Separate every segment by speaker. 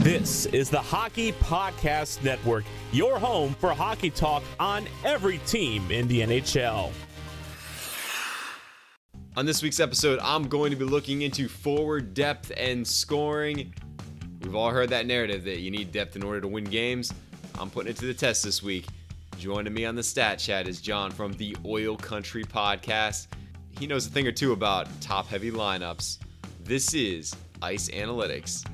Speaker 1: This is the Hockey Podcast Network, your home for hockey talk on every team in the NHL.
Speaker 2: On this week's episode, I'm going to be looking into forward depth and scoring. We've all heard that narrative that you need depth in order to win games. I'm putting it to the test this week. Joining me on the stat chat is Jon from the Oil Country Podcast. He knows a thing or two about top heavy lineups. This is Ice Analytics.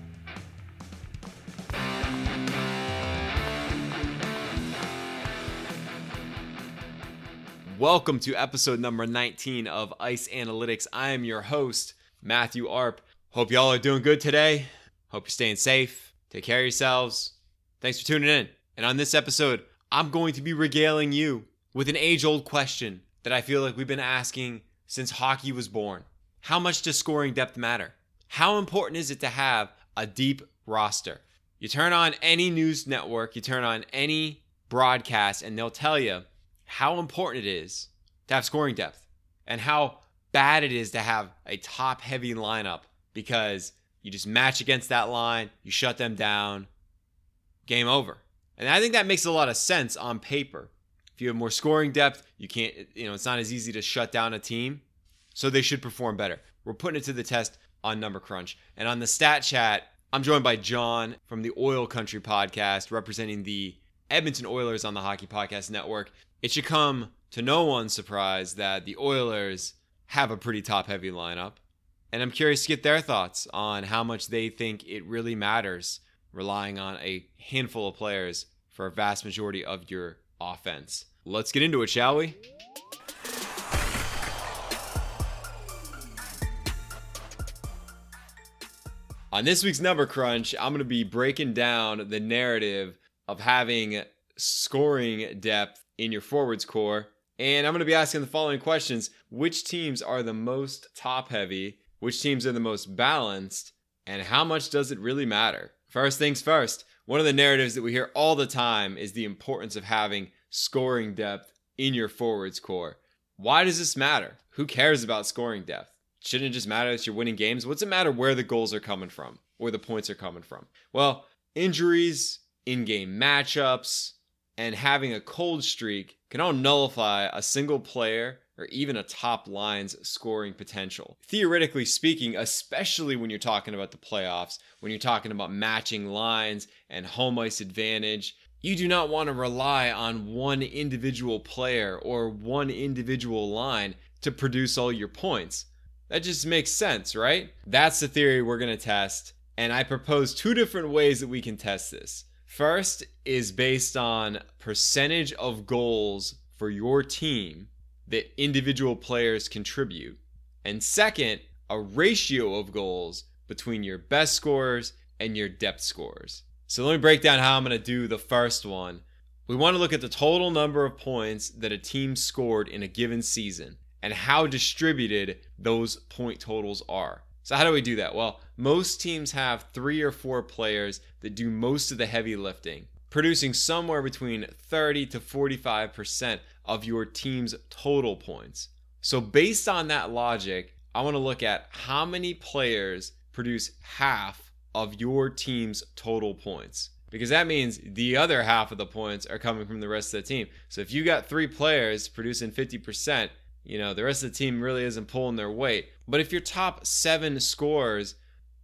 Speaker 2: Welcome to episode number 19 of Ice Analytics. I am your host, Matthew Arp. Hope y'all are doing good today. Hope you're staying safe. Take care of yourselves. Thanks for tuning in. And on this episode, I'm going to be regaling you with an age old question that I feel like we've been asking since hockey was born. How much does scoring depth matter? How important is it to have a deep roster? You turn on any news network, you turn on any broadcast, and they'll tell you how important it is to have scoring depth and how bad it is to have a top heavy lineup because you just match against that line, you shut them down, game over. And I think that makes a lot of sense on paper. If you have more scoring depth, you can't, you know, it's not as easy to shut down a team. So they should perform better. We're putting it to the test on Number Crunch. And on the stat chat, I'm joined by Jon from the Oil Country podcast, representing the Edmonton Oilers on the Hockey Podcast Network. It should come to no one's surprise that the Oilers have a pretty top heavy lineup. And I'm curious to get their thoughts on how much they think it really matters relying on a handful of players for a vast majority of your offense. Let's get into it, shall we? On this week's Number Crunch, I'm going to be breaking down the narrative of having scoring depth in your forwards core. And I'm going to be asking the following questions Which teams are the most top heavy? Which teams are the most balanced? And how much does it really matter? First things first, one of the narratives that we hear all the time is the importance of having scoring depth in your forwards core. Why does this matter? Who cares about scoring depth? Shouldn't it just matter that you're winning games? What's it matter where the goals are coming from, where the points are coming from? Well, injuries, in game matchups, and having a cold streak can all nullify a single player or even a top line's scoring potential. Theoretically speaking, especially when you're talking about the playoffs, when you're talking about matching lines and home ice advantage, you do not want to rely on one individual player or one individual line to produce all your points. That just makes sense, right? That's the theory we're going to test. And I propose two different ways that we can test this. First is based on percentage of goals for your team that individual players contribute. And second, a ratio of goals between your best scorers and your depth scorers. So let me break down how I'm going to do the first one. We want to look at the total number of points that a team scored in a given season and how distributed those point totals are. So, how do we do that? Well, most teams have three or four players that do most of the heavy lifting, producing somewhere between 30 to 45% of your team's total points. So, based on that logic, I want to look at how many players produce half of your team's total points. Because that means the other half of the points are coming from the rest of the team. So if you got three players producing 50%, you know, the rest of the team really isn't pulling their weight. But if your top seven scores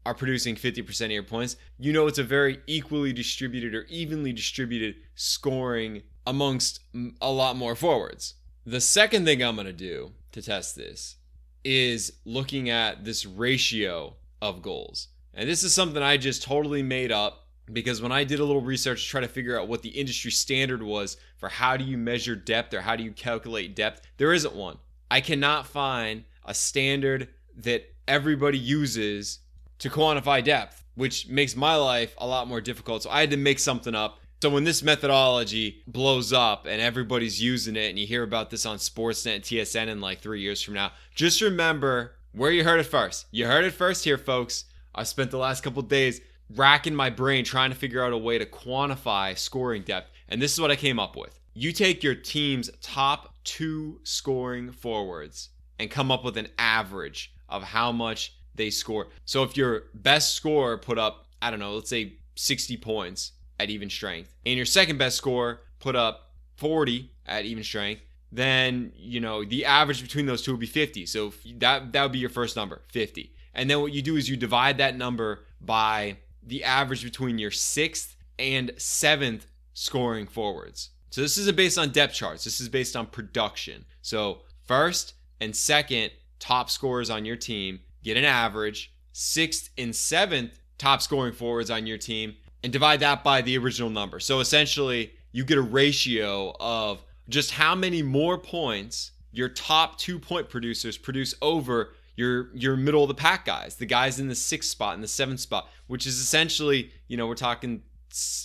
Speaker 2: are producing 50% of your points, you know it's a very equally distributed or evenly distributed scoring amongst a lot more forwards. The second thing I'm going to do to test this is looking at this ratio of goals. And this is something I just totally made up because when I did a little research to try to figure out what the industry standard was for how do you measure depth or how do you calculate depth, there isn't one. I cannot find a standard that everybody uses to quantify depth, which makes my life a lot more difficult. So I had to make something up. So when this methodology blows up and everybody's using it and you hear about this on Sportsnet and TSN in like three years from now, just remember where you heard it first. You heard it first here, folks. I spent the last couple days racking my brain trying to figure out a way to quantify scoring depth. And this is what I came up with. You take your team's top two scoring forwards and come up with an average of how much they score. So if your best scorer put up, I don't know, let's say 60 points at even strength, and your second best scorer put up 40 at even strength, then you know the average between those two would be 50. So that that would be your first number, 50. And then what you do is you divide that number by the average between your sixth and seventh scoring forwards. So this isn't based on depth charts. This is based on production. So first and second top scorers on your team get an average. Sixth and seventh top scoring forwards on your team and divide that by the original number. So essentially, you get a ratio of just how many more points your top two point producers produce over your your middle of the pack guys, the guys in the sixth spot and the seventh spot, which is essentially, you know, we're talking,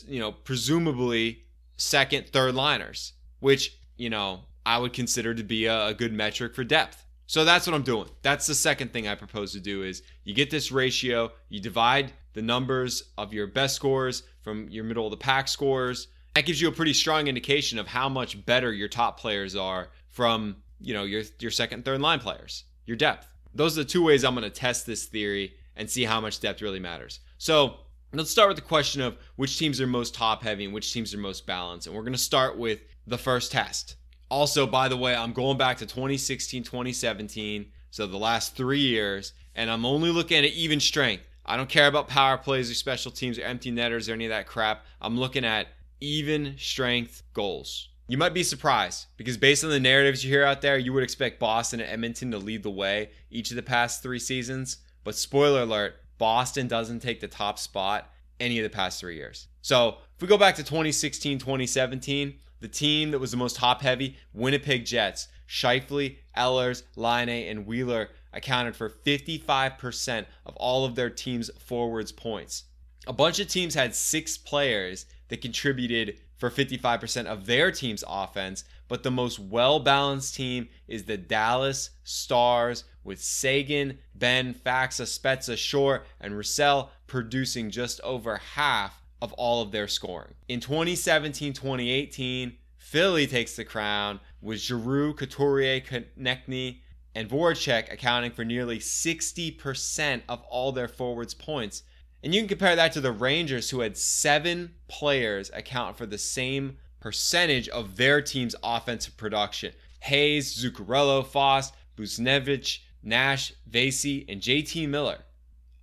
Speaker 2: you know, presumably second, third liners, which you know I would consider to be a, a good metric for depth. So that's what I'm doing. That's the second thing I propose to do is you get this ratio, you divide the numbers of your best scores from your middle of the pack scores. That gives you a pretty strong indication of how much better your top players are from, you know, your your second, third line players, your depth. Those are the two ways I'm going to test this theory and see how much depth really matters. So, let's start with the question of which teams are most top heavy and which teams are most balanced. And we're going to start with the first test. Also, by the way, I'm going back to 2016, 2017, so the last three years, and I'm only looking at even strength. I don't care about power plays or special teams or empty netters or any of that crap. I'm looking at even strength goals. You might be surprised because based on the narratives you hear out there, you would expect Boston and Edmonton to lead the way each of the past three seasons. But spoiler alert, Boston doesn't take the top spot any of the past three years. So if we go back to 2016, 2017, the team that was the most top heavy, Winnipeg Jets, Scheifele, Ehlers, Laine, and Wheeler accounted for 55% of all of their team's forwards points. A bunch of teams had six players that contributed for 55% of their team's offense, but the most well balanced team is the Dallas Stars with Seguin, Benn, Faksa, Spezza, Shore, and Roussel producing just over half of all of their scoring. In 2017 2018, Philly takes the crown with Giroux, Couturier, Konecny, and Voracek accounting for nearly 60% of all their forwards' points. And you can compare that to the Rangers, who had seven players account for the same percentage of their team's offensive production. Hayes, Zuccarello, Fast, Buchnevich, Nash, Vesey, and JT Miller.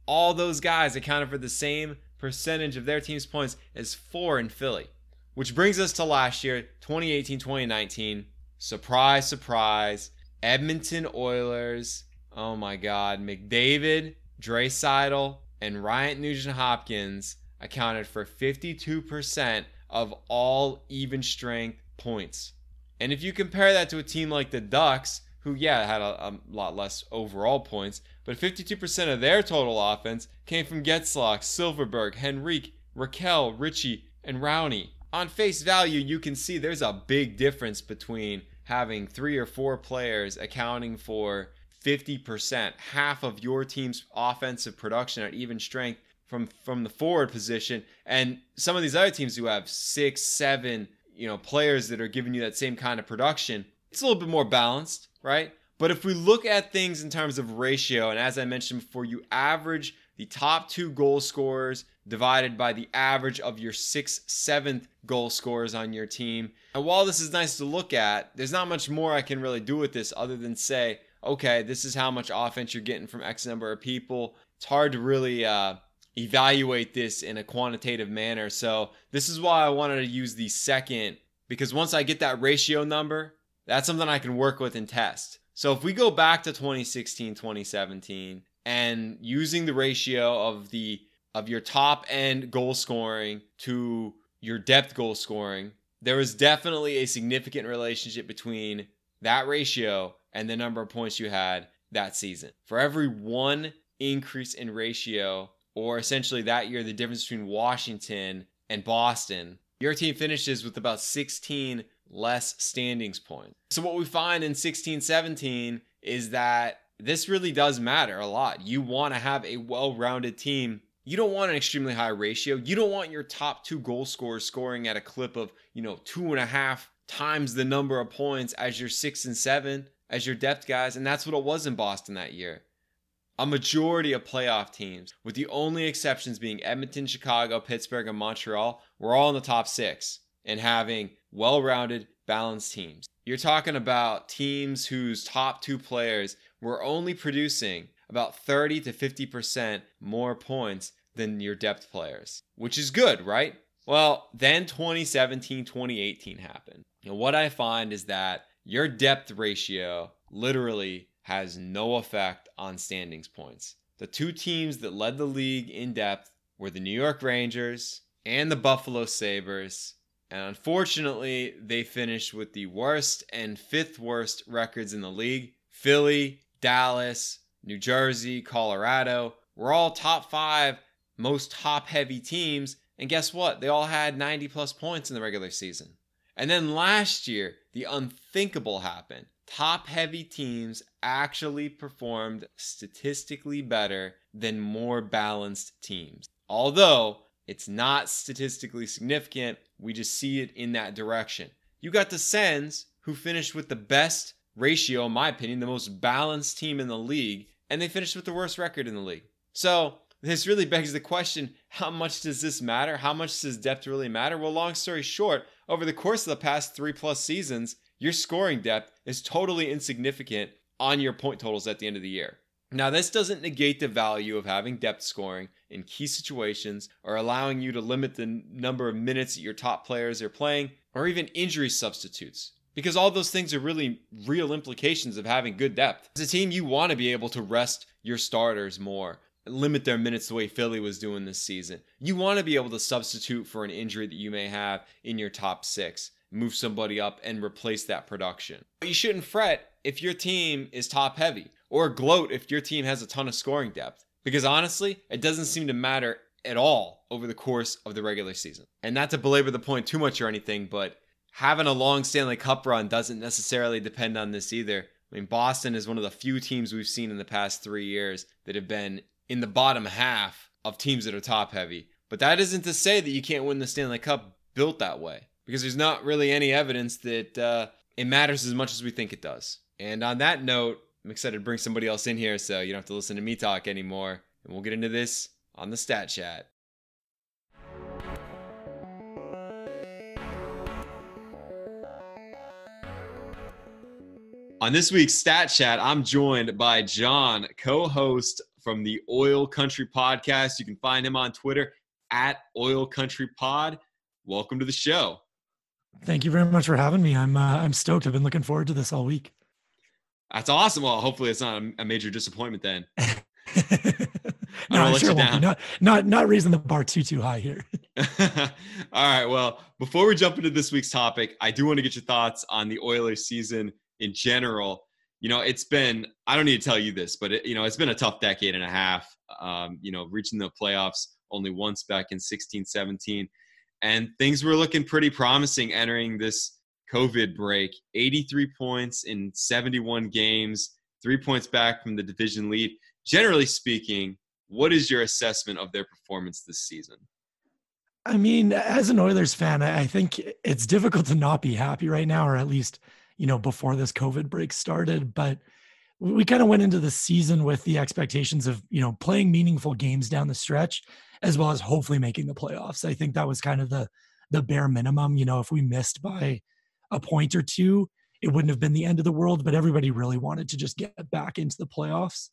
Speaker 2: All those guys accounted for the same percentage of their team's points as four in Philly. Which brings us to last year, 2018 2019. Surprise, surprise. Edmonton Oilers. Oh my God. McDavid, Draisaitl, and Ryan Nugent Hopkins accounted for 52% of all even strength points. And if you compare that to a team like the Ducks, who, yeah, had a, a lot less overall points, but 52% of their total offense came from Getzlaf, Silfverberg, Henrique, Rakell, Ritchie, and Rowney. On face value, you can see there's a big difference between having three or four players accounting for 50%, half of your team's offensive production at even strength from from the forward position, and some of these other teams who have six, seven, you know, players that are giving you that same kind of production. It's a little bit more balanced, right? But if we look at things in terms of ratio, and as I mentioned before, you average the top two goal scorers divided by the average of your sixth, seventh goal scorers on your team. And while this is nice to look at, there's not much more I can really do with this other than say, okay, this is how much offense you're getting from X number of people. It's hard to really uh, evaluate this in a quantitative manner. So this is why I wanted to use the second, because once I get that ratio number, that's something I can work with and test. So if we go back to 2016, 2017, and using the ratio of the of your top end goal scoring to your depth goal scoring, there was definitely a significant relationship between that ratio and the number of points you had that season. For every one increase in ratio, or essentially that year, the difference between Washington and Boston, your team finishes with about 16 less standings points. So, what we find in 16 17 is that this really does matter a lot. You want to have a well rounded team. You don't want an extremely high ratio. You don't want your top two goal scorers scoring at a clip of, you know, two and a half times the number of points as your six and seven, as your depth guys. And that's what it was in Boston that year. A majority of playoff teams, with the only exceptions being Edmonton, Chicago, Pittsburgh, and Montreal, were all in the top six and having well rounded, balanced teams. You're talking about teams whose top two players were only producing about 30 to 50% more points than your depth players, which is good, right? Well, then 2017 2018 happened. And what I find is that your depth ratio literally has no effect on standings points. The two teams that led the league in depth were the New York Rangers and the Buffalo Sabres. And unfortunately, they finished with the worst and fifth worst records in the league. Philly, Dallas, New Jersey, Colorado were all top five most top heavy teams. And guess what? They all had 90 plus points in the regular season. And then last year, the unthinkable happened top heavy teams actually performed statistically better than more balanced teams. Although it's not statistically significant, we just see it in that direction. You got the Sens, who finished with the best ratio, in my opinion, the most balanced team in the league, and they finished with the worst record in the league. So this really begs the question how much does this matter? How much does depth really matter? Well, long story short, over the course of the past three plus seasons, your scoring depth is totally insignificant on your point totals at the end of the year. Now, this doesn't negate the value of having depth scoring in key situations or allowing you to limit the number of minutes that your top players are playing or even injury substitutes. Because all those things are really real implications of having good depth. As a team, you want to be able to rest your starters more, limit their minutes the way Philly was doing this season. You want to be able to substitute for an injury that you may have in your top six move somebody up and replace that production. But you shouldn't fret if your team is top heavy or gloat if your team has a ton of scoring depth because honestly, it doesn't seem to matter at all over the course of the regular season. And not to belabor the point too much or anything, but having a long Stanley Cup run doesn't necessarily depend on this either. I mean, Boston is one of the few teams we've seen in the past three years that have been in the bottom half of teams that are top heavy. But that isn't to say that you can't win the Stanley Cup built that way because there's not really any evidence that uh, it matters as much as we think it does. And on that note, I'm excited to bring somebody else in here so you don't have to listen to me talk anymore. And we'll get into this on the Stat Chat. On this week's Stat Chat, I'm joined by Jon, co host from the Oil Country Podcast. You can find him on Twitter at Oil Country Pod. Welcome to the show.
Speaker 3: Thank you very much for having me. I'm uh, I'm stoked. I've been looking forward to this all week.
Speaker 2: That's awesome. Well, hopefully it's not a major disappointment then.
Speaker 3: no, I sure won't. Not not not raising the bar too too high here.
Speaker 2: all right. Well, before we jump into this week's topic, I do want to get your thoughts on the Oilers season in general. You know, it's been I don't need to tell you this, but it, you know, it's been a tough decade and a half. Um, you know, reaching the playoffs only once back in 16, 17 and things were looking pretty promising entering this COVID break. 83 points in 71 games, three points back from the division lead. Generally speaking, what is your assessment of their performance this season?
Speaker 3: I mean, as an Oilers fan, I think it's difficult to not be happy right now, or at least, you know, before this COVID break started. But we kind of went into the season with the expectations of, you know, playing meaningful games down the stretch as well as hopefully making the playoffs. I think that was kind of the the bare minimum. You know, if we missed by a point or two, it wouldn't have been the end of the world. But everybody really wanted to just get back into the playoffs,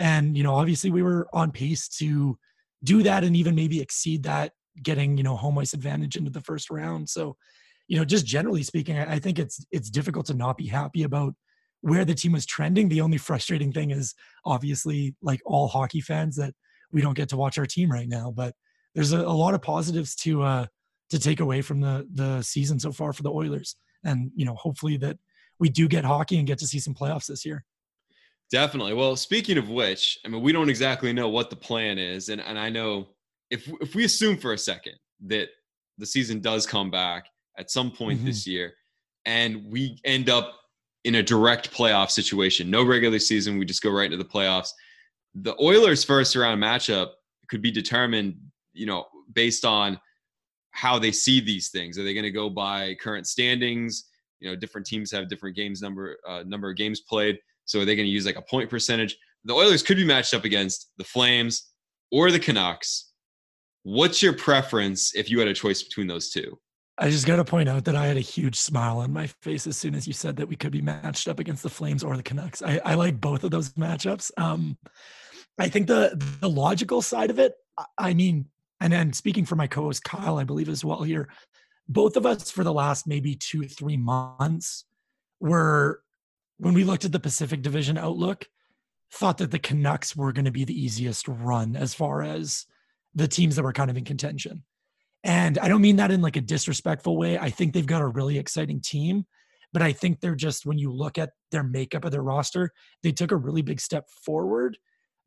Speaker 3: and you know, obviously we were on pace to do that and even maybe exceed that, getting you know home ice advantage into the first round. So, you know, just generally speaking, I think it's it's difficult to not be happy about where the team was trending. The only frustrating thing is obviously like all hockey fans that we don't get to watch our team right now. But there's a, a lot of positives to uh, to take away from the the season so far for the Oilers, and you know hopefully that we do get hockey and get to see some playoffs this year.
Speaker 2: Definitely. Well, speaking of which, I mean, we don't exactly know what the plan is, and and I know if if we assume for a second that the season does come back at some point mm-hmm. this year, and we end up in a direct playoff situation, no regular season, we just go right into the playoffs the Oilers' first round matchup could be determined, you know, based on how they see these things. Are they going to go by current standings? You know, different teams have different games number uh, number of games played. So are they going to use like a point percentage? the Oilers could be matched up against the Flames or the Canucks. What's your preference if you had a choice between those two?
Speaker 3: I just got to point out that I had a huge smile on my face as soon as you said that we could be matched up against the Flames or the Canucks. I, I like both of those matchups. Um, I think the the logical side of it. I mean, and then speaking for my co-host Kyle, I believe as well here, both of us for the last maybe two three months were when we looked at the Pacific Division outlook, thought that the Canucks were going to be the easiest run as far as the teams that were kind of in contention. And I don't mean that in like a disrespectful way. I think they've got a really exciting team, but I think they're just, when you look at their makeup of their roster, they took a really big step forward.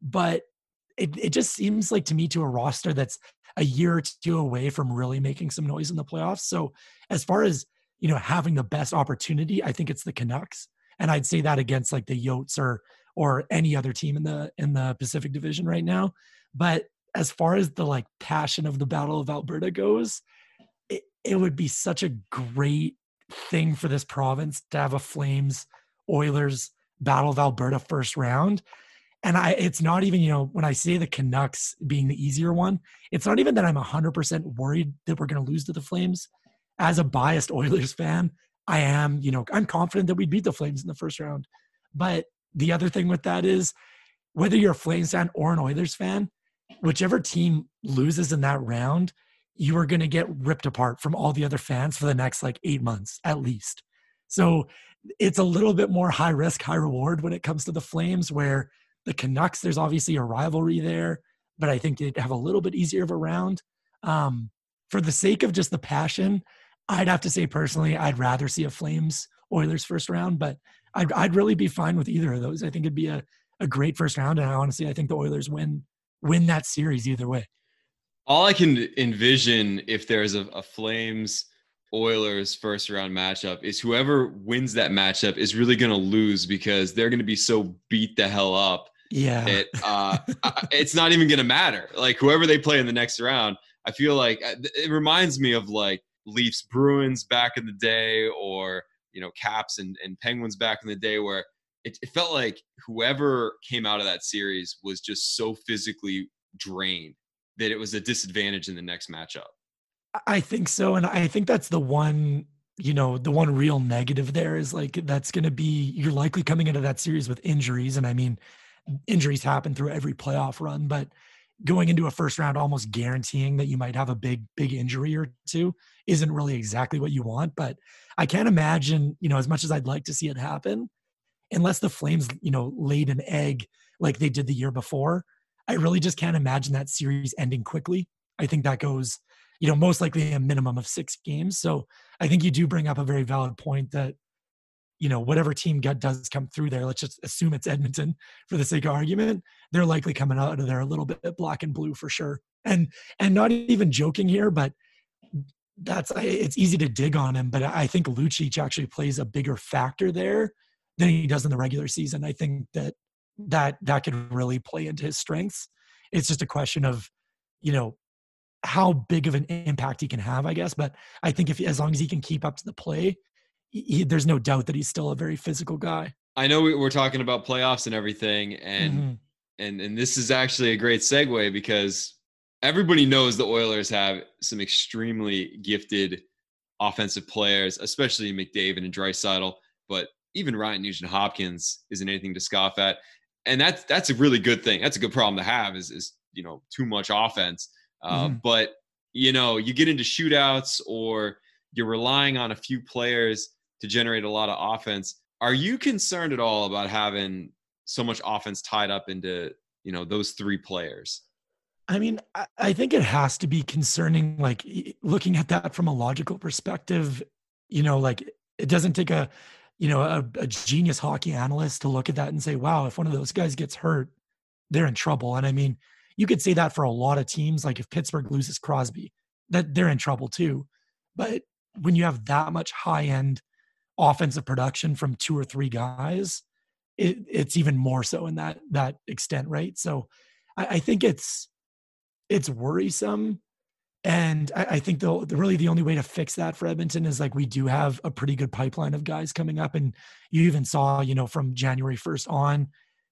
Speaker 3: But it, it just seems like to me to a roster that's a year or two away from really making some noise in the playoffs. So as far as, you know, having the best opportunity, I think it's the Canucks. And I'd say that against like the Yotes or or any other team in the in the Pacific Division right now. But as far as the like passion of the Battle of Alberta goes, it, it would be such a great thing for this province to have a Flames Oilers Battle of Alberta first round. And I it's not even, you know, when I say the Canucks being the easier one, it's not even that I'm 100% worried that we're going to lose to the Flames. As a biased Oilers fan, I am, you know, I'm confident that we'd beat the Flames in the first round. But the other thing with that is whether you're a Flames fan or an Oilers fan, whichever team loses in that round, you are going to get ripped apart from all the other fans for the next like eight months at least. So it's a little bit more high risk, high reward when it comes to the Flames, where the Canucks, there's obviously a rivalry there, but I think they'd have a little bit easier of a round. Um, for the sake of just the passion, I'd have to say personally, I'd rather see a Flames Oilers first round, but I'd, I'd really be fine with either of those. I think it'd be a, a great first round. And I honestly, I think the Oilers win win that series either way.
Speaker 2: All I can envision if there's a, a Flames Oilers first round matchup is whoever wins that matchup is really going to lose because they're going to be so beat the hell up.
Speaker 3: Yeah.
Speaker 2: It, uh, it's not even going to matter. Like whoever they play in the next round, I feel like uh, it reminds me of like Leafs Bruins back in the day or, you know, Caps and, and Penguins back in the day where it, it felt like whoever came out of that series was just so physically drained that it was a disadvantage in the next matchup.
Speaker 3: I think so. And I think that's the one, you know, the one real negative there is like that's going to be, you're likely coming into that series with injuries. And I mean, injuries happen through every playoff run, but going into a first round almost guaranteeing that you might have a big, big injury or two isn't really exactly what you want. But I can't imagine, you know, as much as I'd like to see it happen, unless the Flames, you know, laid an egg like they did the year before, I really just can't imagine that series ending quickly. I think that goes, you know, most likely a minimum of six games. So I think you do bring up a very valid point that, you know, whatever team gut does come through there, let's just assume it's Edmonton for the sake of argument. They're likely coming out of there a little bit black and blue for sure. And and not even joking here, but that's it's easy to dig on him, but I think Lucic actually plays a bigger factor there than he does in the regular season. I think that that that could really play into his strengths. It's just a question of, you know, how big of an impact he can have, I guess. But I think if as long as he can keep up to the play, he, there's no doubt that he's still a very physical guy.
Speaker 2: I know we're talking about playoffs and everything, and mm-hmm. and and this is actually a great segue because everybody knows the Oilers have some extremely gifted offensive players, especially McDavid and Draisaitl. But even Ryan Nugent Hopkins isn't anything to scoff at, and that's that's a really good thing. That's a good problem to have. Is is you know too much offense, uh, mm-hmm. but you know you get into shootouts or you're relying on a few players to generate a lot of offense. Are you concerned at all about having so much offense tied up into you know those three players?
Speaker 3: I mean, I think it has to be concerning, like looking at that from a logical perspective. You know, like it doesn't take a you know, a, a, genius hockey analyst to look at that and say, wow, if one of those guys gets hurt, they're in trouble. And I mean, you could say that for a lot of teams. Like if Pittsburgh loses Crosby, that they're in trouble too. But when you have that much high end offensive production from two or three guys, it, it's even more so in that that extent, right? So I, I think it's it's worrisome and I, I think the, the, really the only way to fix that for Edmonton is like we do have a pretty good pipeline of guys coming up. And you even saw, you know, from January 1st on,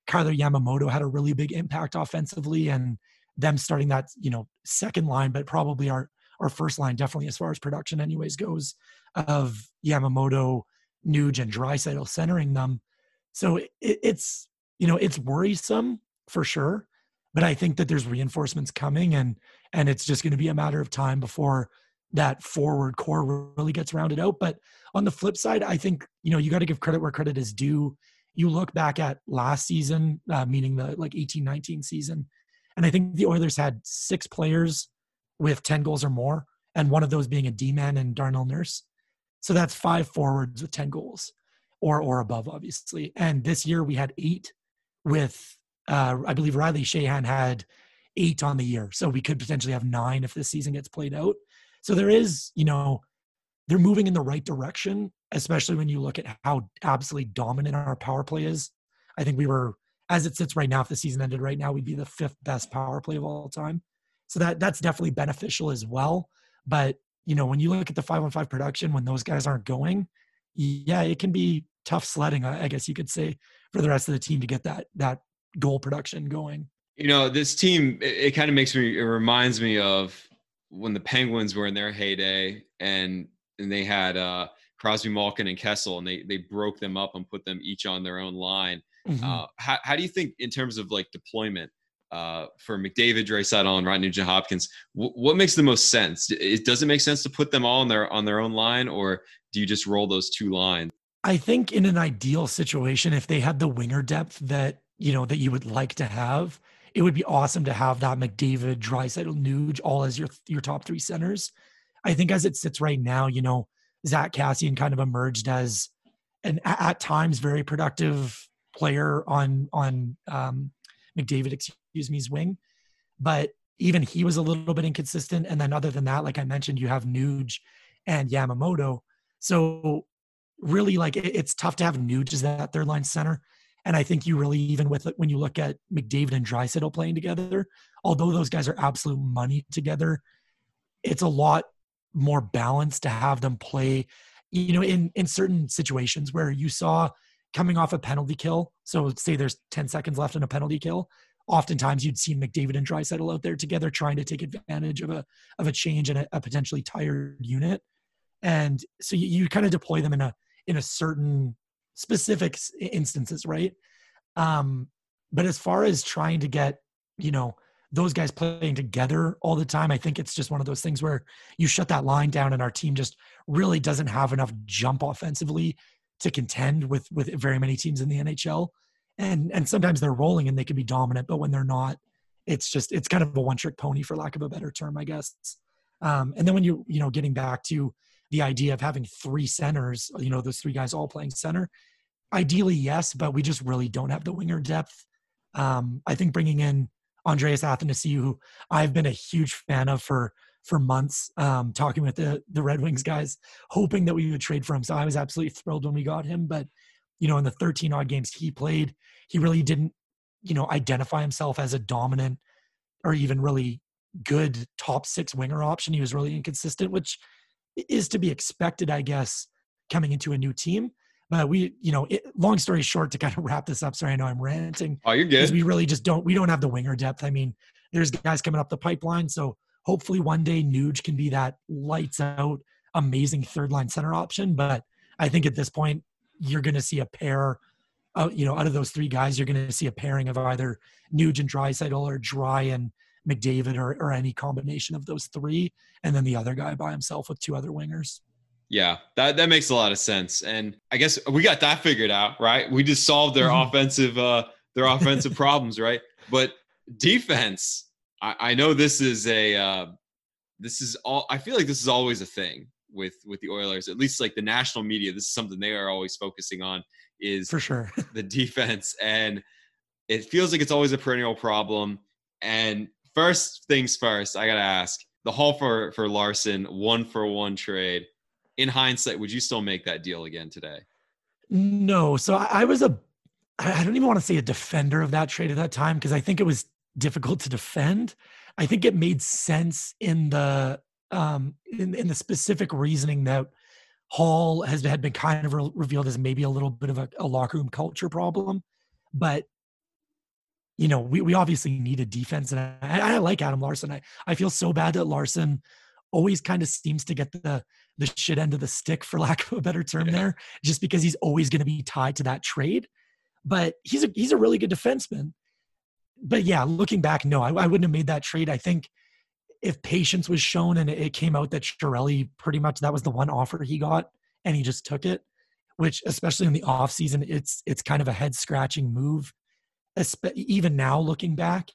Speaker 3: Kailer Yamamoto had a really big impact offensively, and them starting that you know second line, but probably our our first line definitely as far as production anyways goes of Yamamoto, Nuge, and Draisaitl centering them. So it, it's you know it's worrisome for sure, but I think that there's reinforcements coming, and and it's just going to be a matter of time before that forward core really gets rounded out. But on the flip side, I think you know you got to give credit where credit is due. You look back at last season, uh, meaning the like 18-19 season, and I think the Oilers had six players with 10 goals or more, and one of those being a D-man and Darnell Nurse. So that's five forwards with 10 goals or or above, obviously. And this year we had eight with uh, I believe Riley Sheahan had eight on the year. So we could potentially have nine if this season gets played out. So there is, you know, they're moving in the right direction, especially when you look at how absolutely dominant our power play is. I think we were, as it sits right now, if the season ended right now, we'd be the fifth best power play of all time. So that that's definitely beneficial as well. But you know, when you look at the five on five production, when those guys aren't going, yeah, it can be tough sledding, I guess you could say, for the rest of the team to get that that goal production going.
Speaker 2: You know, this team it, it kind of makes me it reminds me of when the Penguins were in their heyday and and they had uh, Crosby, Malkin, and Kessel, and they they broke them up and put them each on their own line. Mm-hmm. Uh, how how do you think in terms of like deployment uh, for McDavid, Draisaitl, and Rodney Nugent Hopkins? W- what makes the most sense? It, does it make sense to put them all on their on their own line, or do you just roll those two lines?
Speaker 3: I think in an ideal situation, if they had the winger depth that you know that you would like to have, it would be awesome to have that McDavid, Draisaitl, Nuge all as your your top three centers. I think as it sits right now, you know, Zack Kassian kind of emerged as an at times very productive player on on um, McDavid, excuse me's wing, but even he was a little bit inconsistent. And then other than that, like I mentioned, you have Nuge and Yamamoto. So really, like it, it's tough to have Nuge as that third line center. And I think you really, even with it, when you look at McDavid and Draisaitl playing together, although those guys are absolute money together, it's a lot more balanced to have them play, you know, in in certain situations where you saw coming off a penalty kill. So say there's 10 seconds left in a penalty kill. Oftentimes you'd see McDavid and Draisaitl out there together trying to take advantage of a of a change in a, a potentially tired unit. And so you, you kind of deploy them in a in a certain specific instances, right? Um, but as far as trying to get, you know, those guys playing together all the time, I think it's just one of those things where you shut that line down and our team just really doesn't have enough jump offensively to contend with with very many teams in the NHL. And and sometimes they're rolling and they can be dominant, but when they're not, it's just it's kind of a one trick pony for lack of a better term, I guess. Um, and then when you you know getting back to the idea of having three centers, you know, those three guys all playing center. Ideally, yes, but we just really don't have the winger depth. Um, I think bringing in Andreas Athanasiou, who I've been a huge fan of for for months, um, talking with the the Red Wings guys, hoping that we would trade for him. So I was absolutely thrilled when we got him. But you know, in the 13 odd games he played, he really didn't, you know, identify himself as a dominant or even really good top six winger option. He was really inconsistent, which is to be expected, I guess, coming into a new team. But we, you know, it, long story short, to kind of wrap this up. Sorry, I know I'm ranting.
Speaker 2: Oh, you're good.
Speaker 3: We really just don't. We don't have the winger depth. I mean, there's guys coming up the pipeline, so hopefully one day Nuge can be that lights out, amazing third line center option. But I think at this point, you're going to see a pair. Uh, you know, out of those three guys, you're going to see a pairing of either Nuge and Draisaitl or Dry and McDavid or, or any combination of those three, and then the other guy by himself with two other wingers.
Speaker 2: Yeah, that, that makes a lot of sense. And I guess we got that figured out, right? We just solved their mm-hmm. offensive uh their offensive problems, right? But defense, I, I know this is a uh this is all I feel like this is always a thing with with the Oilers, at least like the national media. This is something they are always focusing on is
Speaker 3: for sure
Speaker 2: the defense. And it feels like it's always a perennial problem. And first things first, I gotta ask the Hall for for Larsson one for one trade. In hindsight, would you still make that deal again today?
Speaker 3: No. So I, I was a I don't even want to say a defender of that trade at that time because I think it was difficult to defend. I think it made sense in the um, in, in the specific reasoning that Hall has had been kind of re- revealed as maybe a little bit of a, a locker room culture problem, but you know, we, we obviously need a defense. And I, I like Adam Larsson. I, I feel so bad that Larsson always kind of seems to get the the shit end of the stick, for lack of a better term, yeah. there, just because he's always going to be tied to that trade. But he's a he's a really good defenseman. But yeah, looking back, no, I, I wouldn't have made that trade. I think if patience was shown and it came out that Chiarelli pretty much that was the one offer he got and he just took it, which especially in the off season, it's it's kind of a head scratching move even now looking back.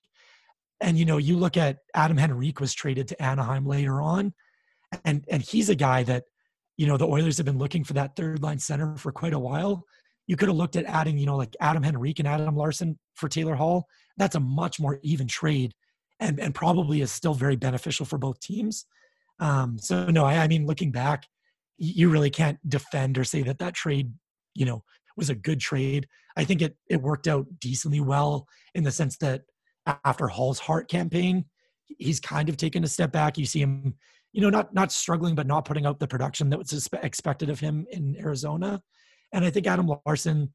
Speaker 3: And you know, you look at Adam Henrique was traded to Anaheim later on, and and he's a guy that you know the Oilers have been looking for that third line center for quite a while. You could have looked at adding, you know, like Adam Henrique and Adam Larsson for Taylor Hall. That's a much more even trade, and and probably is still very beneficial for both teams. Um, so no, I, I mean, looking back, you really can't defend or say that that trade, you know, was a good trade. I think it it worked out decently well in the sense that after Hall's Hart campaign, he's kind of taken a step back. You see him, you know, not not struggling, but not putting out the production that was expected of him in Arizona. And I think Adam Larsson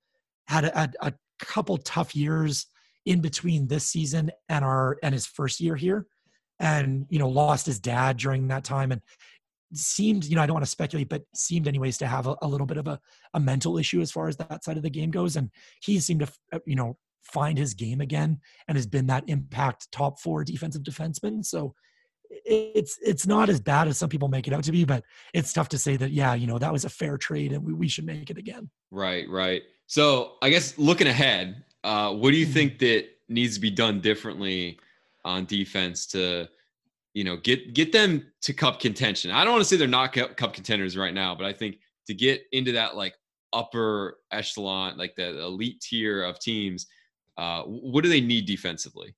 Speaker 3: had a, a couple tough years in between this season and our and his first year here and you know lost his dad during that time and seemed, you know, I don't want to speculate, but seemed anyways to have a, a, little bit of a, a mental issue as far as that side of the game goes. And he seemed to, uh, you know, find his game again and has been that impact top four defensive defenseman. So it's it's not as bad as some people make it out to be, but it's tough to say that yeah, you know, that was a fair trade and we, we should make it again.
Speaker 2: Right, right. So I guess looking ahead, uh, what do you mm-hmm. think that needs to be done differently on defense to you know, get get them to cup contention. I don't want to say they're not cup contenders right now, but I think to get into that like upper echelon, like the elite tier of teams, uh, what do they need defensively?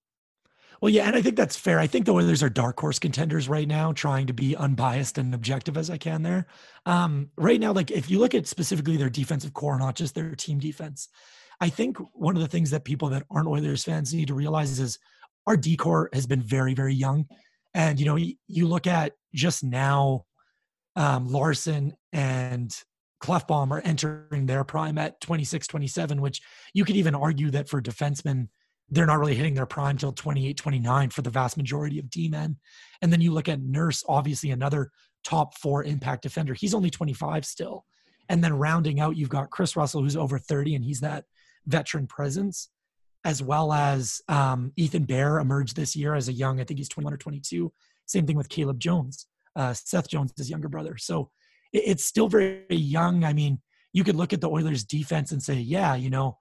Speaker 3: Well, yeah, and I think that's fair. I think the Oilers are dark horse contenders right now, trying to be unbiased and objective as I can there. Um, right now, like if you look at specifically their defensive core, not just their team defense, I think one of the things that people that aren't Oilers fans need to realize is our D core has been very, very young. And you know, you look at just now, um, Larsson and Klefbom are entering their prime at 26, 27, which you could even argue that for defensemen, they're not really hitting their prime till 28, 29 for the vast majority of D men. And then you look at Nurse, obviously another top four impact defender. He's only 25 still. And then rounding out, you've got Kris Russell, who's over 30, and he's that veteran presence as well as um, Ethan Bear emerged this year as a young, I think he's 21 or 22. Same thing with Caleb Jones, uh, Seth Jones, his younger brother. So it, it's still very young. I mean, you could look at the Oilers defense and say, yeah, you know,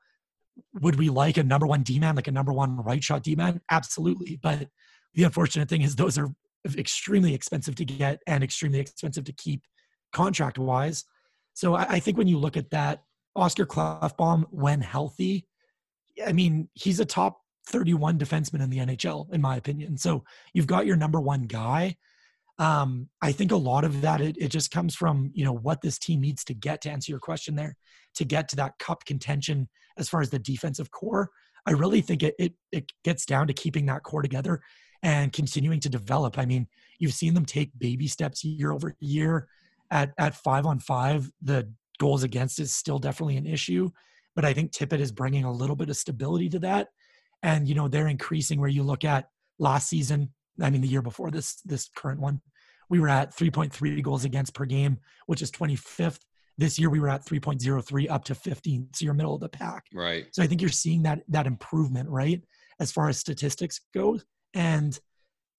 Speaker 3: would we like a number one D man, like a number one right shot D man? Absolutely. But the unfortunate thing is those are extremely expensive to get and extremely expensive to keep contract wise. So I, I think when you look at that, Oscar Klefbom, when healthy, I mean, he's a top 31 defenseman in the NHL, in my opinion. So you've got your number one guy. Um, I think a lot of that it, it just comes from you know what this team needs to get to answer your question there, to get to that cup contention as far as the defensive core. I really think it it, it gets down to keeping that core together and continuing to develop. I mean, you've seen them take baby steps year over year. At at five on five, the goals against is still definitely an issue but I think Tippett is bringing a little bit of stability to that. And, you know, they're increasing where you look at last season, I mean, the year before this, this current one, we were at 3.3 goals against per game, which is 25th. This year we were at 3.03 up to 15. So you're middle of the pack.
Speaker 2: Right.
Speaker 3: So I think you're seeing that, that improvement, right? As far as statistics go. And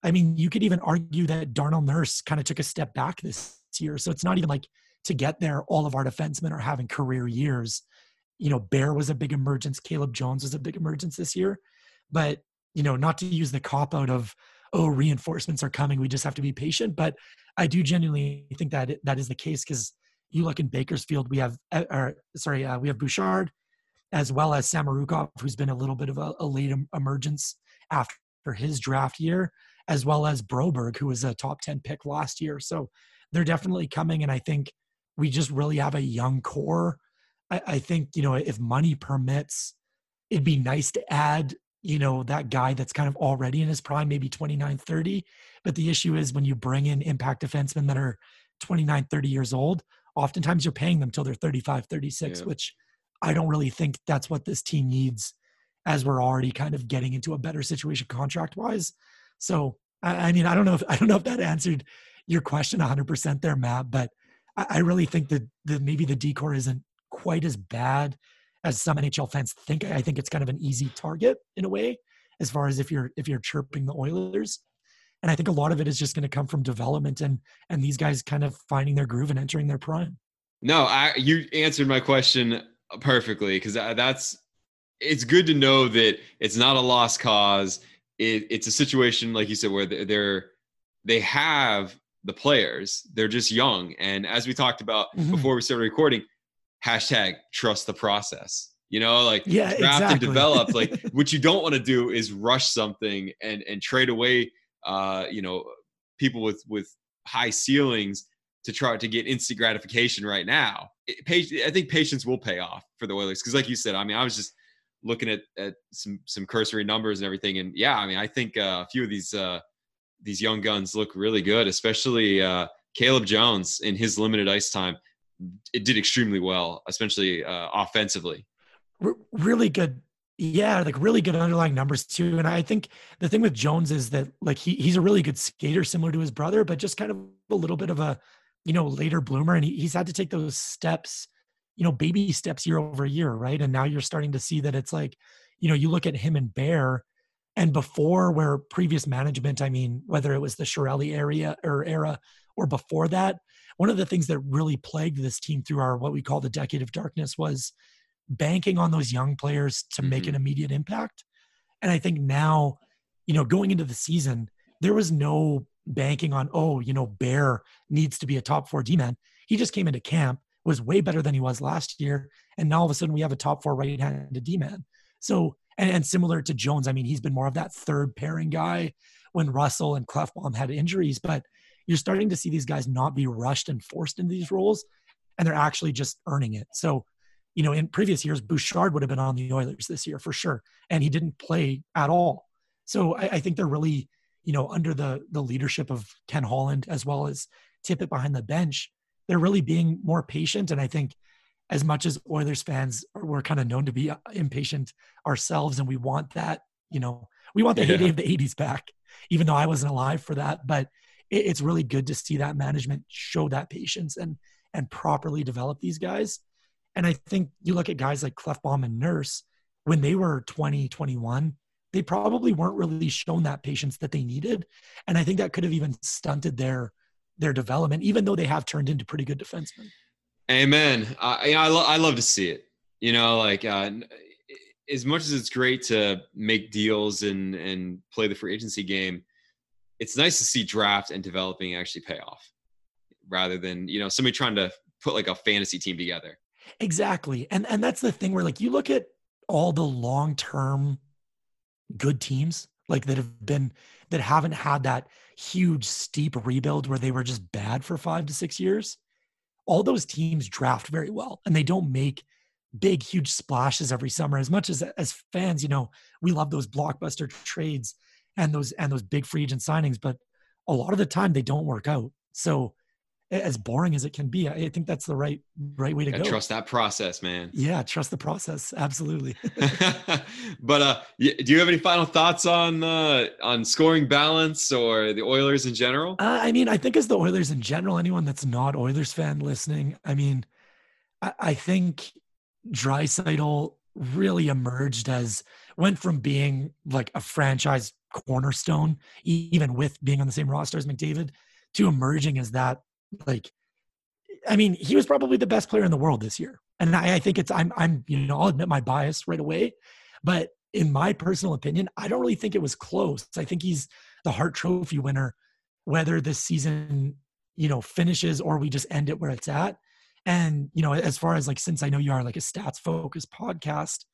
Speaker 3: I mean, you could even argue that Darnell Nurse kind of took a step back this year. So it's not even like to get there, all of our defensemen are having career years you know, Bear was a big emergence. Caleb Jones was a big emergence this year. But, you know, not to use the cop out of, oh, reinforcements are coming. We just have to be patient. But I do genuinely think that that is the case because you look in Bakersfield, we have, uh, or sorry, uh, we have Bouchard as well as Samorukov, who's been a little bit of a, a late emergence after his draft year, as well as Broberg, who was a top 10 pick last year. So they're definitely coming. And I think we just really have a young core I, I think you know if money permits, it'd be nice to add you know that guy that's kind of already in his prime maybe 29 30 but the issue is when you bring in impact defensemen that are 29 30 years old oftentimes you're paying them till they're 35 36 yeah. which i don't really think that's what this team needs as we're already kind of getting into a better situation contract wise. So I, I, mean, I don't know if I don't know if that answered your question 100% there, Matt, but I, I really think that the maybe the D core isn't quite as bad as some NHL fans think. I think it's kind of an easy target in a way, as far as if you're if you're chirping the Oilers. And I think a lot of it is just going to come from development and and these guys kind of finding their groove and entering their prime.
Speaker 2: No, I you answered my question perfectly because that's it's good to know that it's not a lost cause. It, it's a situation like you said where they're they have the players. They're just young, and as we talked about mm-hmm. before we started recording, hashtag trust the process. You know, like
Speaker 3: yeah, draft exactly.
Speaker 2: and develop. Like what you don't want to do is rush something and and trade away, uh, you know, people with with high ceilings to try to get instant gratification right now. It, I think patience will pay off for the Oilers because, like you said, I mean, I was just looking at, at some some cursory numbers and everything, and yeah, I mean, I think uh, a few of these uh, these young guns look really good, especially uh, Caleb Jones in his limited ice time. It did extremely well, especially uh, offensively.
Speaker 3: R- really good yeah, like really good underlying numbers too. And I think the thing with Jones is that like he he's a really good skater, similar to his brother, but just kind of a little bit of a you know, later bloomer and he, he's had to take those steps, you know, baby steps year over year, right? And now you're starting to see that it's like, you know, you look at him and Bear and before where previous management, I mean, whether it was the Chiarelli area or era or before that, one of the things that really plagued this team through our what we call the decade of darkness was banking on those young players to mm-hmm. make an immediate impact. And I think now, you know, going into the season, there was no banking on, oh, you know, Bear needs to be a top four D man. He just came into camp, was way better than he was last year. And now all of a sudden we have a top four right handed D man. So, and, and, similar to Jones, I mean, he's been more of that third pairing guy when Russell and Klefbom had injuries, but you're starting to see these guys not be rushed and forced into these roles, and they're actually just earning it. So, you know, in previous years, Bouchard would have been on the Oilers this year for sure, and he didn't play at all. So I, I think they're really you know, under the the leadership of Ken Holland as well as Tippett behind the bench, they're really being more patient. And I think as much as Oilers fans we're kind of known to be uh, impatient ourselves, and we want that, you know, we want the yeah. heyday of the '80s back, even though I wasn't alive for that. But it, it's really good to see that management show that patience and and properly develop these guys. And I think you look at guys like Klefbom and Nurse when they were 20, 21, they probably weren't really shown that patience that they needed. And I think that could have even stunted their their development, even though they have turned into pretty good defensemen.
Speaker 2: Amen. I I, lo- I love to see it. You know, like uh, as much as it's great to make deals and and play the free agency game, it's nice to see draft and developing actually pay off, rather than you know somebody trying to put like a fantasy team together.
Speaker 3: Exactly, and and that's the thing where like you look at all the long term good teams like that have been that haven't had that huge steep rebuild where they were just bad for five to six years all those teams draft very well and they don't make big huge splashes every summer as much as as fans you know we love those blockbuster trades and those and those big free agent signings but a lot of the time they don't work out. So as boring as it can be i think that's the right right way to go.
Speaker 2: trust that process man.
Speaker 3: Yeah trust the process. Absolutely.
Speaker 2: But uh do you have any final thoughts on uh on scoring balance or the oilers in general?
Speaker 3: Uh, i mean i think as the oilers in general anyone that's not oilers fan listening i mean i, I think Draisaitl really emerged as went from being like a franchise cornerstone even with being on the same roster as mcdavid to emerging as that like I mean, he was probably the best player in the world this year. And I, I, think it's I'm I'm you know, I'll admit my bias right away. But in my personal opinion, I don't really think it was close. I think he's the Hart Trophy winner, whether this season, you know, finishes or we just end it where it's at. And, you know, as far as like since I know you are like a stats focused podcast,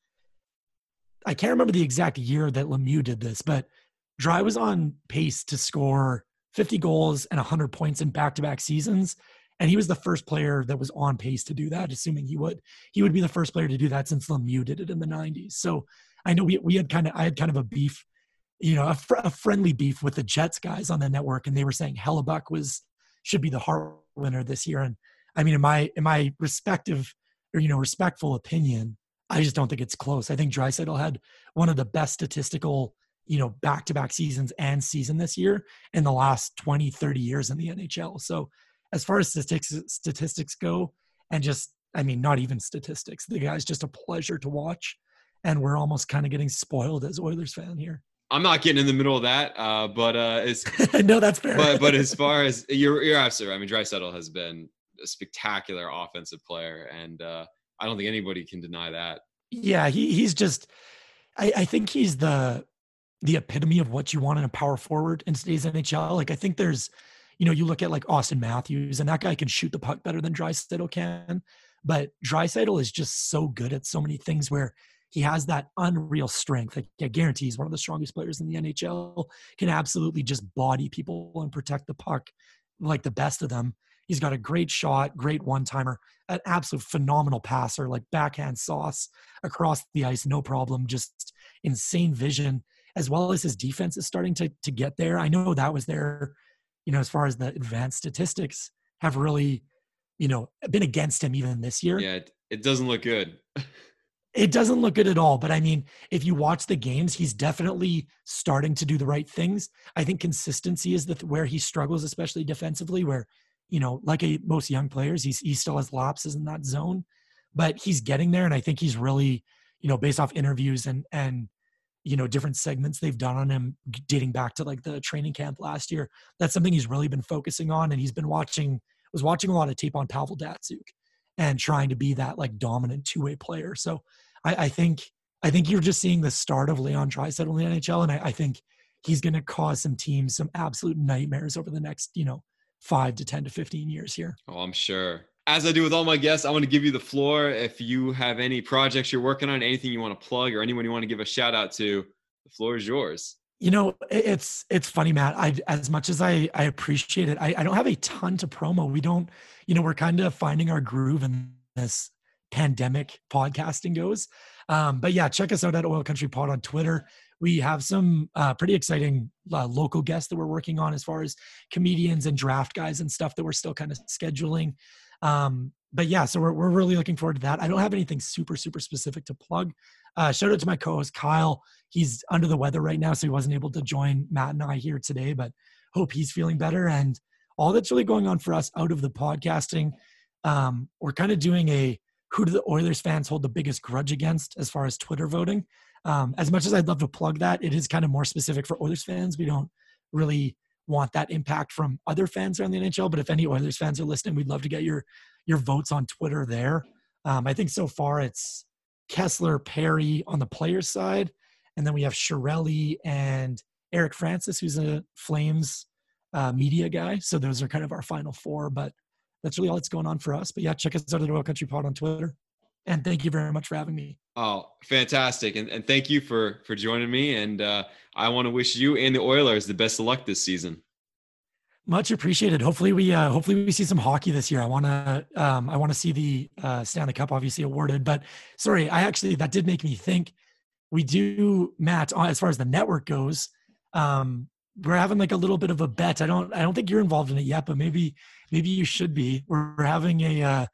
Speaker 3: I can't remember the exact year that Lemieux did this, but Dry was on pace to score 50 goals and 100 points in back-to-back seasons and he was the first player that was on pace to do that assuming he would. He would be the first player to do that since lemieux did it in the 90s so i know we, we had kind of i had kind of a beef you know a, fr- a friendly beef with the jets guys on the network and they were saying hellebuyck was should be the Hart winner this year. And i mean in my in my respective or you know respectful opinion I just don't think it's close. I think Draisaitl had one of the best statistical, you know, back-to-back seasons and season this year in the last 20, 30 years in the NHL. So as far as statistics statistics go, and just I mean, not even statistics. The guy's just a pleasure to watch. And we're almost kind of getting spoiled as Oilers fan here.
Speaker 2: I'm not getting in the middle of that, uh, but uh, it's
Speaker 3: no, that's fair.
Speaker 2: But but as far as you're you're absolutely right. I mean, Draisaitl has been a spectacular offensive player, and uh, I don't think anybody can deny that.
Speaker 3: Yeah, he he's just. I, I think he's the the epitome of what you want in a power forward in today's NHL. Like I think there's, you know, you look at like Auston Matthews, and that guy can shoot the puck better than Draisaitl can. But Draisaitl is just so good at so many things where he has that unreal strength. Like, I guarantee he's one of the strongest players in the NHL. Can absolutely just body people and protect the puck like the best of them. He's got a great shot, great one timer, an absolute phenomenal passer, like backhand sauce across the ice, no problem. Just insane vision, as well as his defense is starting to to get there. I know that was there, you know, as far as the advanced statistics have really, you know, been against him even this year.
Speaker 2: Yeah, it doesn't look good.
Speaker 3: it doesn't look good at all. But I mean, if you watch the games, he's definitely starting to do the right things. I think consistency is the where he struggles, especially defensively, where you know, like a, most young players, he's he still has lapses in that zone, but he's getting there, and I think he's really, you know, based off interviews and and you know different segments they've done on him dating back to like the training camp last year. That's something he's really been focusing on, and he's been watching was watching a lot of tape on Pavel Datsyuk and trying to be that like dominant two way player. So I, I, think I think you're just seeing the start of Leon Draisaitl in the NHL, and I, I think he's going to cause some teams some absolute nightmares over the next you know five to ten to fifteen years here.
Speaker 2: Oh, I'm sure. As I do with all my guests, I want to give you the floor. If you have any projects you're working on, anything you want to plug, or anyone you want to give a shout out to, the floor is yours.
Speaker 3: You know it's it's funny matt. I as much as i i appreciate it I, I don't have a ton to promo. We don't you know we're kind of finding our groove in this pandemic podcasting goes. Um but yeah check us out at oil country pod on twitter. We have some uh, pretty exciting uh, local guests that we're working on as far as comedians and draft guys and stuff that we're still kind of scheduling um but yeah so we're, we're really looking forward to that i don't have anything super super specific to plug uh, shout out to my co-host Kyle. He's under the weather right now, so he wasn't able to join Matt and I here today, but hope he's feeling better. And all that's really going on for us out of the podcasting, um, we're kind of doing a who do the Oilers fans hold the biggest grudge against as far as Twitter voting. Um, as much as I'd love to plug that, it is kind of more specific for Oilers fans. We don't really want that impact from other fans around the NHL. But if any Oilers fans are listening, we'd love to get your your votes on Twitter there. Um, I think so far it's Kesler, Perry on the players' side, and then we have Chiarelli and Eric Francis, who's a Flames uh, media guy. So those are kind of our final four. But that's really all that's going on for us. But yeah, check us out at Oil Country Pod on Twitter. And thank you very much for having me.
Speaker 2: Oh, fantastic! And, and thank you for for joining me. And uh, I want to wish you and the Oilers the best of luck this season.
Speaker 3: Much appreciated. Hopefully we uh hopefully we see some hockey this year. I want to um I want to see the uh Stanley Cup obviously awarded, but sorry, I actually that did make me think we do Matt as far as the network goes. Um we're having like a little bit of a bet. I don't I don't think you're involved in it yet, but maybe maybe you should be. We're having a uh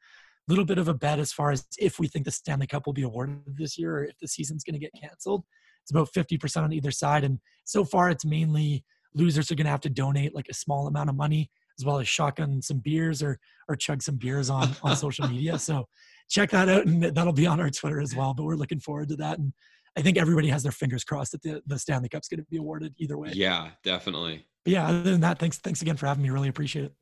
Speaker 3: little bit of a bet as far as if we think the Stanley Cup will be awarded this year or if the season's going to get canceled. It's about 50% on either side and so far it's mainly losers are going to have to donate like a small amount of money as well as shotgun some beers or or chug some beers on on social media. So check that out, and that'll be on our Twitter as well. But we're looking forward to that, and I think everybody has their fingers crossed that the, the Stanley Cup's going to be awarded either way.
Speaker 2: Yeah, definitely.
Speaker 3: But yeah, other than that, thanks thanks again for having me. Really appreciate it.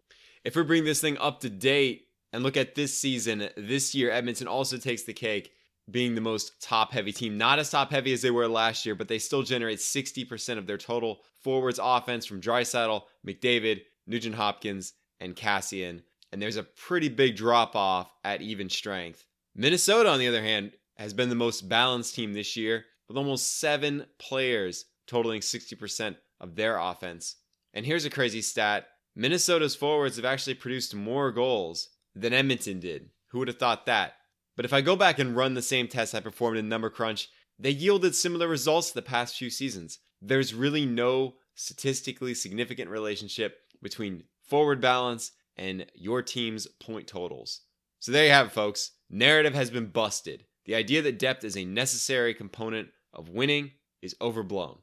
Speaker 2: If we bring this thing up to date and look at this season, this year Edmonton also takes the cake being the most top heavy team. Not as top heavy as they were last year, but they still generate 60% of their total forwards offense from Draisaitl, McDavid, Nugent Hopkins, and Kassian. And there's a pretty big drop off at even strength. Minnesota, on the other hand, has been the most balanced team this year with almost seven players totaling 60% of their offense. And here's a crazy stat Minnesota's forwards have actually produced more goals than Edmonton did. Who would have thought that? But if I go back and run the same tests I performed in Number Crunch, they yielded similar results the past few seasons. There's really no statistically significant relationship between forward balance and your team's point totals. So there you have it, folks. Narrative has been busted. The idea that depth is a necessary component of winning is overblown.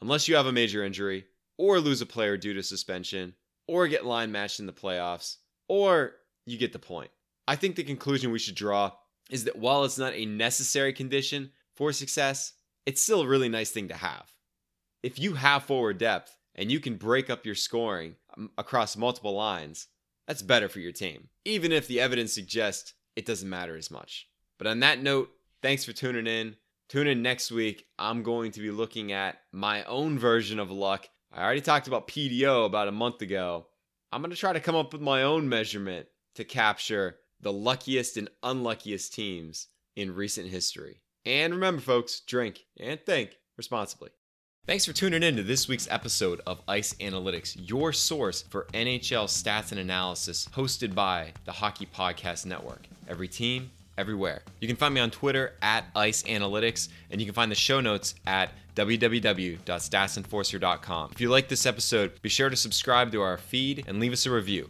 Speaker 2: Unless you have a major injury, or lose a player due to suspension, or get line matched in the playoffs, or you get the point. I think the conclusion we should draw is that while it's not a necessary condition for success, it's still a really nice thing to have. If you have forward depth and you can break up your scoring um, across multiple lines, that's better for your team, even if the evidence suggests it doesn't matter as much. But on that note, thanks for tuning in. Tune in next week. I'm going to be looking at my own version of luck. I already talked about PDO about a month ago. I'm going to try to come up with my own measurement to capture the luckiest and unluckiest teams in recent history. And remember, folks, drink and think responsibly. Thanks for tuning in to this week's episode of Ice Analytics, your source for NHL stats and analysis, hosted by the Hockey Podcast Network. Every team, everywhere. You can find me on Twitter at Ice Analytics, and you can find the show notes at www.statsenforcer.com. If you like this episode, be sure to subscribe to our feed and leave us a review.